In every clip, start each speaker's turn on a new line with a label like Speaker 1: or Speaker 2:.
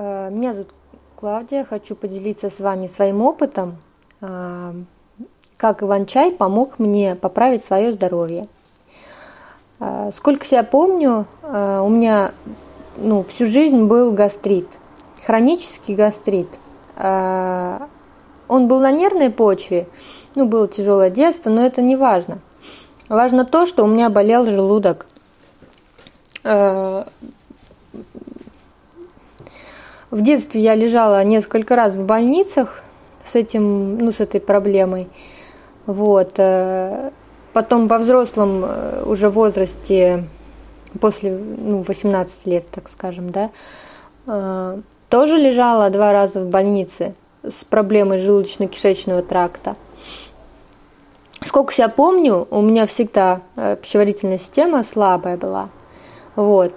Speaker 1: Э, меня зовут Клавдия, хочу поделиться с вами своим опытом, э, как Иван-чай помог мне поправить свое здоровье. Э, сколько себя помню, у меня ну, всю жизнь был гастрит, хронический гастрит. Он был на нервной почве, ну, было тяжелое детство, но это не важно. Важно то, что у меня болел желудок. В детстве я лежала несколько раз в больницах с этим, ну, с этой проблемой. Вот. Э, потом во взрослом э, уже возрасте, после ну, 18 лет, так скажем, да, э, тоже лежала два раза в больнице с проблемой желудочно-кишечного тракта. Сколько себя помню, у меня всегда пищеварительная система слабая была. Вот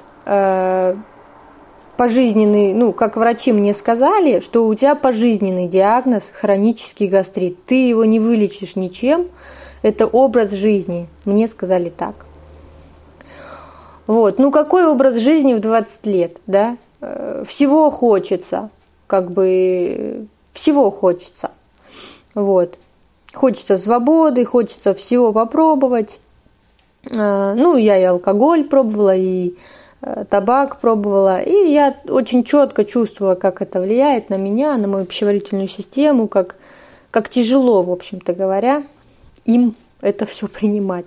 Speaker 1: пожизненный, ну, как врачи мне сказали, что у тебя пожизненный диагноз хронический гастрит. Ты его не вылечишь ничем. Это образ жизни. Мне сказали так. Вот. Ну, какой образ жизни в 20 лет, да? Э, всего хочется, как бы, всего хочется. Вот. Хочется свободы, хочется всего попробовать. Э, ну, я и алкоголь пробовала, и табак пробовала, и я очень четко чувствовала, как это влияет на меня, на мою пищеварительную систему, как, как тяжело, в общем-то говоря, им это все принимать.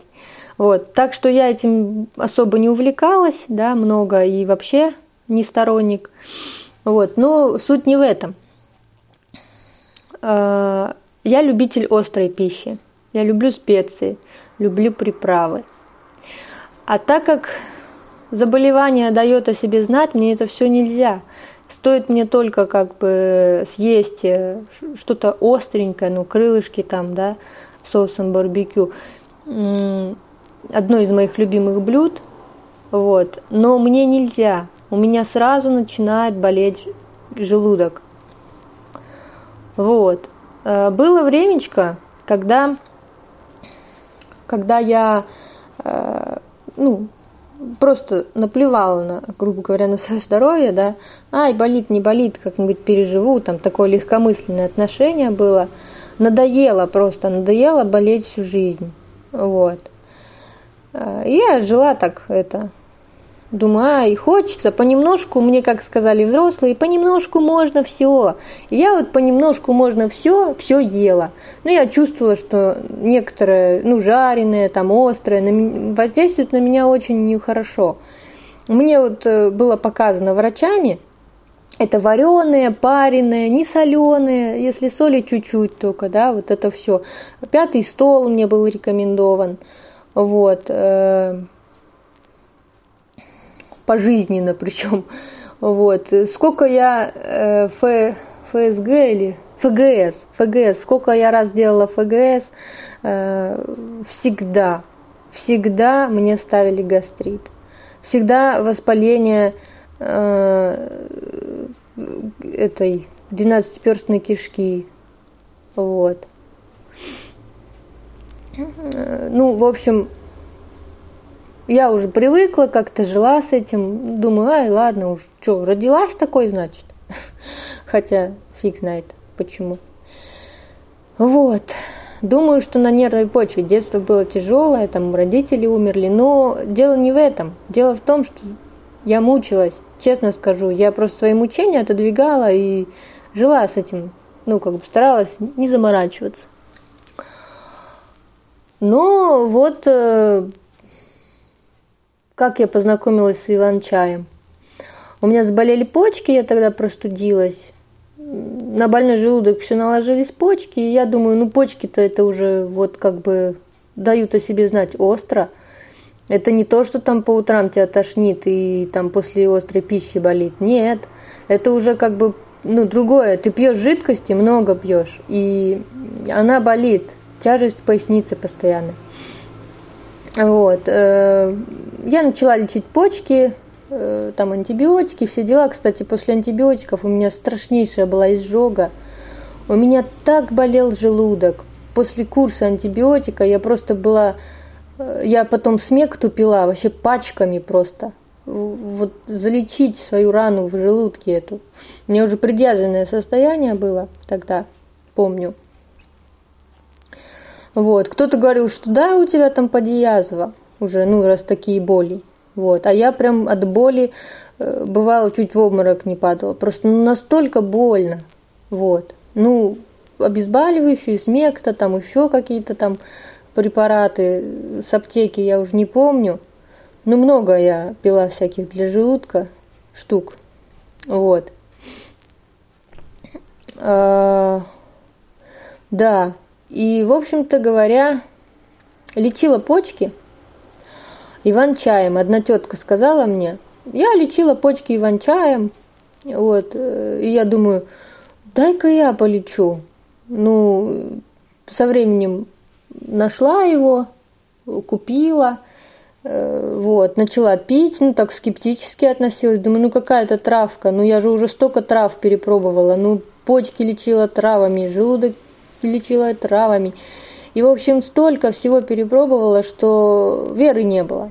Speaker 1: Вот. Так что я этим особо не увлекалась, да, много и вообще не сторонник. Вот. Но суть не в этом. Э, я любитель острой пищи. Я люблю специи, люблю приправы. А так как заболевание дает о себе знать, мне это все нельзя. Стоит мне только как бы съесть э, что-то остренькое, ну, крылышки там, да, соусом барбекю. Одно из моих любимых блюд, вот. Но мне нельзя. У меня сразу начинает болеть желудок. Вот. Э, было времечко, когда, когда я, э, ну, просто наплевала на, грубо говоря, на свое здоровье, да, ай, болит, не болит, как-нибудь переживу, там такое легкомысленное отношение было. Надоело просто, надоело болеть всю жизнь. Вот. И я жила так, это, Думаю, а, и хочется, понемножку, мне, как сказали взрослые, понемножку можно все. И я вот понемножку можно все, все ела. Но я чувствовала, что некоторые, ну, жареные, там, острые, воздействуют на меня очень нехорошо. Мне вот э, было показано врачами, это вареные, пареные, не соленые, если соли чуть-чуть только, да, вот это все. Пятый стол мне был рекомендован. Вот. Э, пожизненно причем. Вот. Сколько я э, Ф, ФСГ или ФГС, ФГС, сколько я раз делала ФГС, э, всегда, всегда мне ставили гастрит. Всегда воспаление э, этой двенадцатиперстной кишки. Вот. Ну, в общем, я уже привыкла, как-то жила с этим. Думаю, ай, ладно уж, что, родилась такой, значит. Хотя фиг знает почему. Вот. Думаю, что на нервной почве детство было тяжелое, там родители умерли, но дело не в этом. Дело в том, что я мучилась, честно скажу. Я просто свои мучения отодвигала и жила с этим, ну, как бы старалась не заморачиваться. Но вот э, как я познакомилась с Иван-чаем. У меня заболели почки, я тогда простудилась. На больной желудок все наложились почки, и я думаю, ну почки-то это уже вот как бы дают о себе знать остро. Это не то, что там по утрам тебя тошнит и там после острой пищи болит. Нет, это уже как бы ну, другое. Ты пьешь жидкости, много пьешь, и она болит. Тяжесть в пояснице постоянно. Вот. Э, я начала лечить почки, э, там антибиотики, все дела. Кстати, после антибиотиков у меня страшнейшая была изжога. У меня так болел желудок. После курса антибиотика я просто была... Э, я потом смек тупила вообще пачками просто. вот залечить свою рану в желудке эту. У меня уже предъязвенное состояние было тогда, помню. Вот, кто-то говорил, что да, у тебя там подъязва уже, ну, раз такие боли. Вот, а я прям от боли э, бывало чуть в обморок не падала. Просто ну, настолько больно. Вот. Ну, обезболивающие, смекта, там еще какие-то там препараты с аптеки, я уже не помню. Ну, много я пила всяких для желудка штук. Вот. А, да. И, в общем-то говоря, лечила почки иван-чаем. Одна тетка сказала мне, я лечила почки иван-чаем. Вот. Э, и я думаю, дай-ка я полечу. Ну, со временем нашла его, купила, э, вот, начала пить, ну, так скептически относилась, думаю, ну, какая-то травка, ну, я же уже столько трав перепробовала, ну, почки лечила травами, желудок лечила травами, и, в общем, столько всего перепробовала, что веры не было.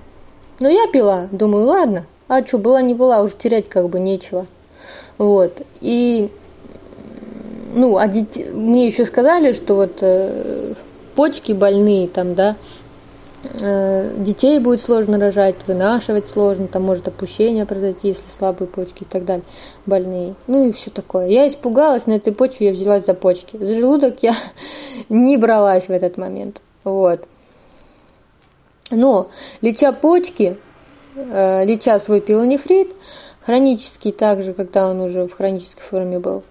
Speaker 1: Но я пила, думаю, ладно, а что, была не была, уже терять как бы нечего. Вот, и, ну, а дит... мне еще сказали, что вот э, почки больные там, да, детей будет сложно рожать, вынашивать сложно, там может опущение произойти, если слабые почки и так далее, больные. Ну и все такое. Я испугалась, на этой почве я взялась за почки. За желудок я не бралась в этот момент. Вот. Но, леча почки, э, леча свой пилонефрит, хронический также, когда он уже в хронической форме был,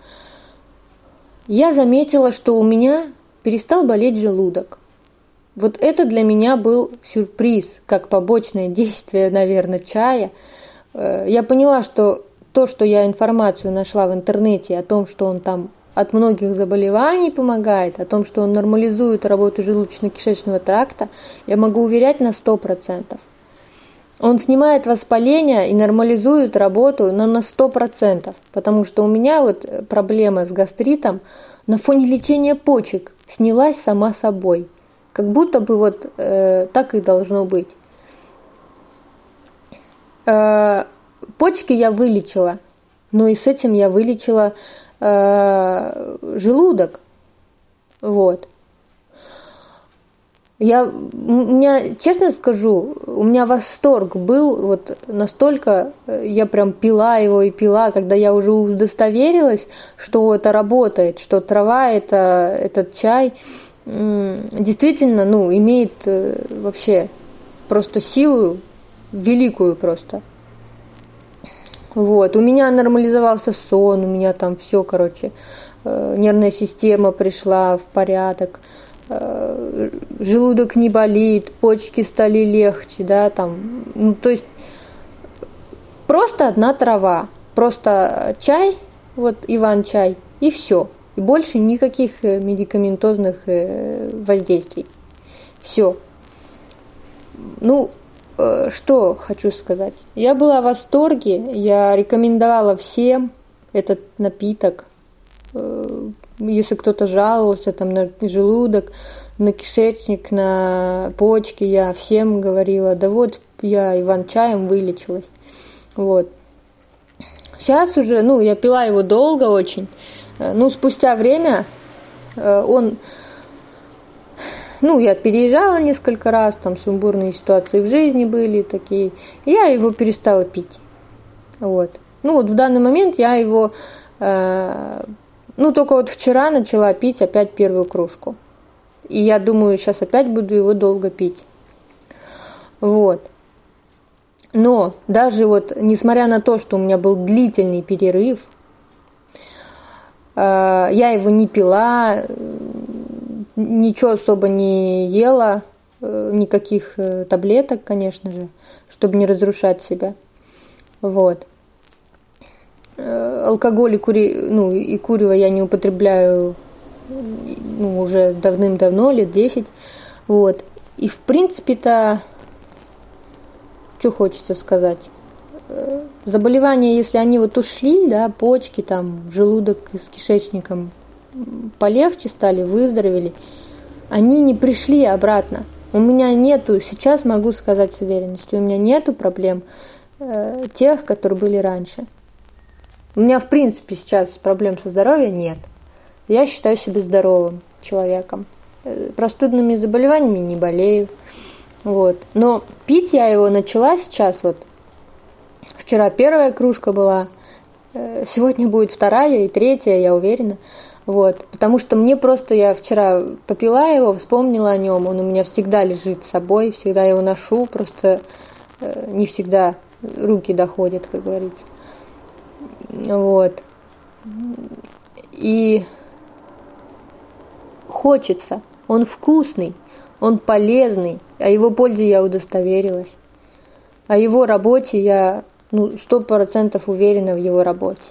Speaker 1: я заметила, что у меня перестал болеть желудок. Вот это для меня был сюрприз, как побочное действие, наверное, чая. Э, я поняла, что то, что я информацию нашла в интернете о том, что он там от многих заболеваний помогает, о том, что он нормализует работу желудочно-кишечного тракта, я могу уверять на 100%. Он снимает воспаление и нормализует работу но на 100%, потому что у меня вот проблема с гастритом на фоне лечения почек снялась сама собой. Как будто бы вот э, так и должно быть. Э, почки я вылечила, но и с этим я вылечила э, желудок. Вот. Я, у меня, честно скажу, у меня восторг был, вот настолько э, я прям пила его и пила, когда я уже удостоверилась, что это работает, что трава это, этот чай действительно, ну, имеет э, вообще просто силу великую просто. Вот, у меня нормализовался сон, у меня там все, короче, э, нервная система пришла в порядок, Э, желудок не болит, почки стали легче, да, там, ну, то есть просто одна трава, просто чай, вот Иван-чай, и все. И больше никаких э, медикаментозных э, воздействий. Все. Ну, что хочу сказать. Я была в восторге, я рекомендовала всем этот напиток если кто-то жаловался там на желудок, на кишечник, на почки, я всем говорила, да вот я Иван-чаем вылечилась. Вот. Сейчас уже, ну, я пила его долго очень. Э, ну, спустя время э, он, ну, я переезжала несколько раз, там сумбурные ситуации в жизни были такие. Я его перестала пить. Вот. Ну, вот в данный момент я его э, ну, только вот вчера начала пить опять первую кружку. И я думаю, сейчас опять буду его долго пить. Вот. Но даже вот, несмотря на то, что у меня был длительный перерыв, я его не пила, ничего особо не ела, э, никаких э, таблеток, конечно же, чтобы не разрушать себя. Вот. Э, алкоголь и, кури... ну, и курево я не употребляю ну, уже давным-давно, лет 10. Вот. И в принципе-то, что хочется сказать, э, заболевания, если они вот ушли, да, почки, там, желудок с кишечником полегче стали, выздоровели, они не пришли обратно. У меня нету, сейчас могу сказать с уверенностью, у меня нету проблем э, тех, которые были раньше. У меня, в принципе, сейчас проблем со здоровьем нет. Я считаю себя здоровым человеком. Э, простудными заболеваниями не болею. Вот. Но пить я его начала сейчас вот. Вчера первая кружка была, э, сегодня будет вторая и третья, я уверена. Вот, потому что мне просто, я вчера попила его, вспомнила о нем, он у меня всегда лежит с собой, всегда его ношу, просто э, не всегда руки доходят, как говорится. Вот. И хочется, он вкусный, он полезный, о его пользе я удостоверилась. О его работе я ну, сто процентов уверена в его работе.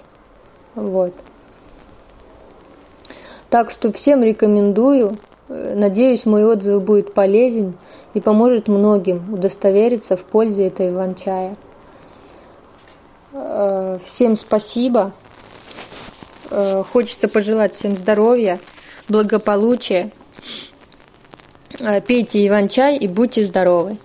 Speaker 1: Вот. Так что всем рекомендую. Надеюсь, мой отзыв будет полезен и поможет многим удостовериться в пользе этой иван-чая. Э, всем спасибо. Э, хочется пожелать всем здоровья, благополучия. Э, пейте иван-чай и будьте здоровы.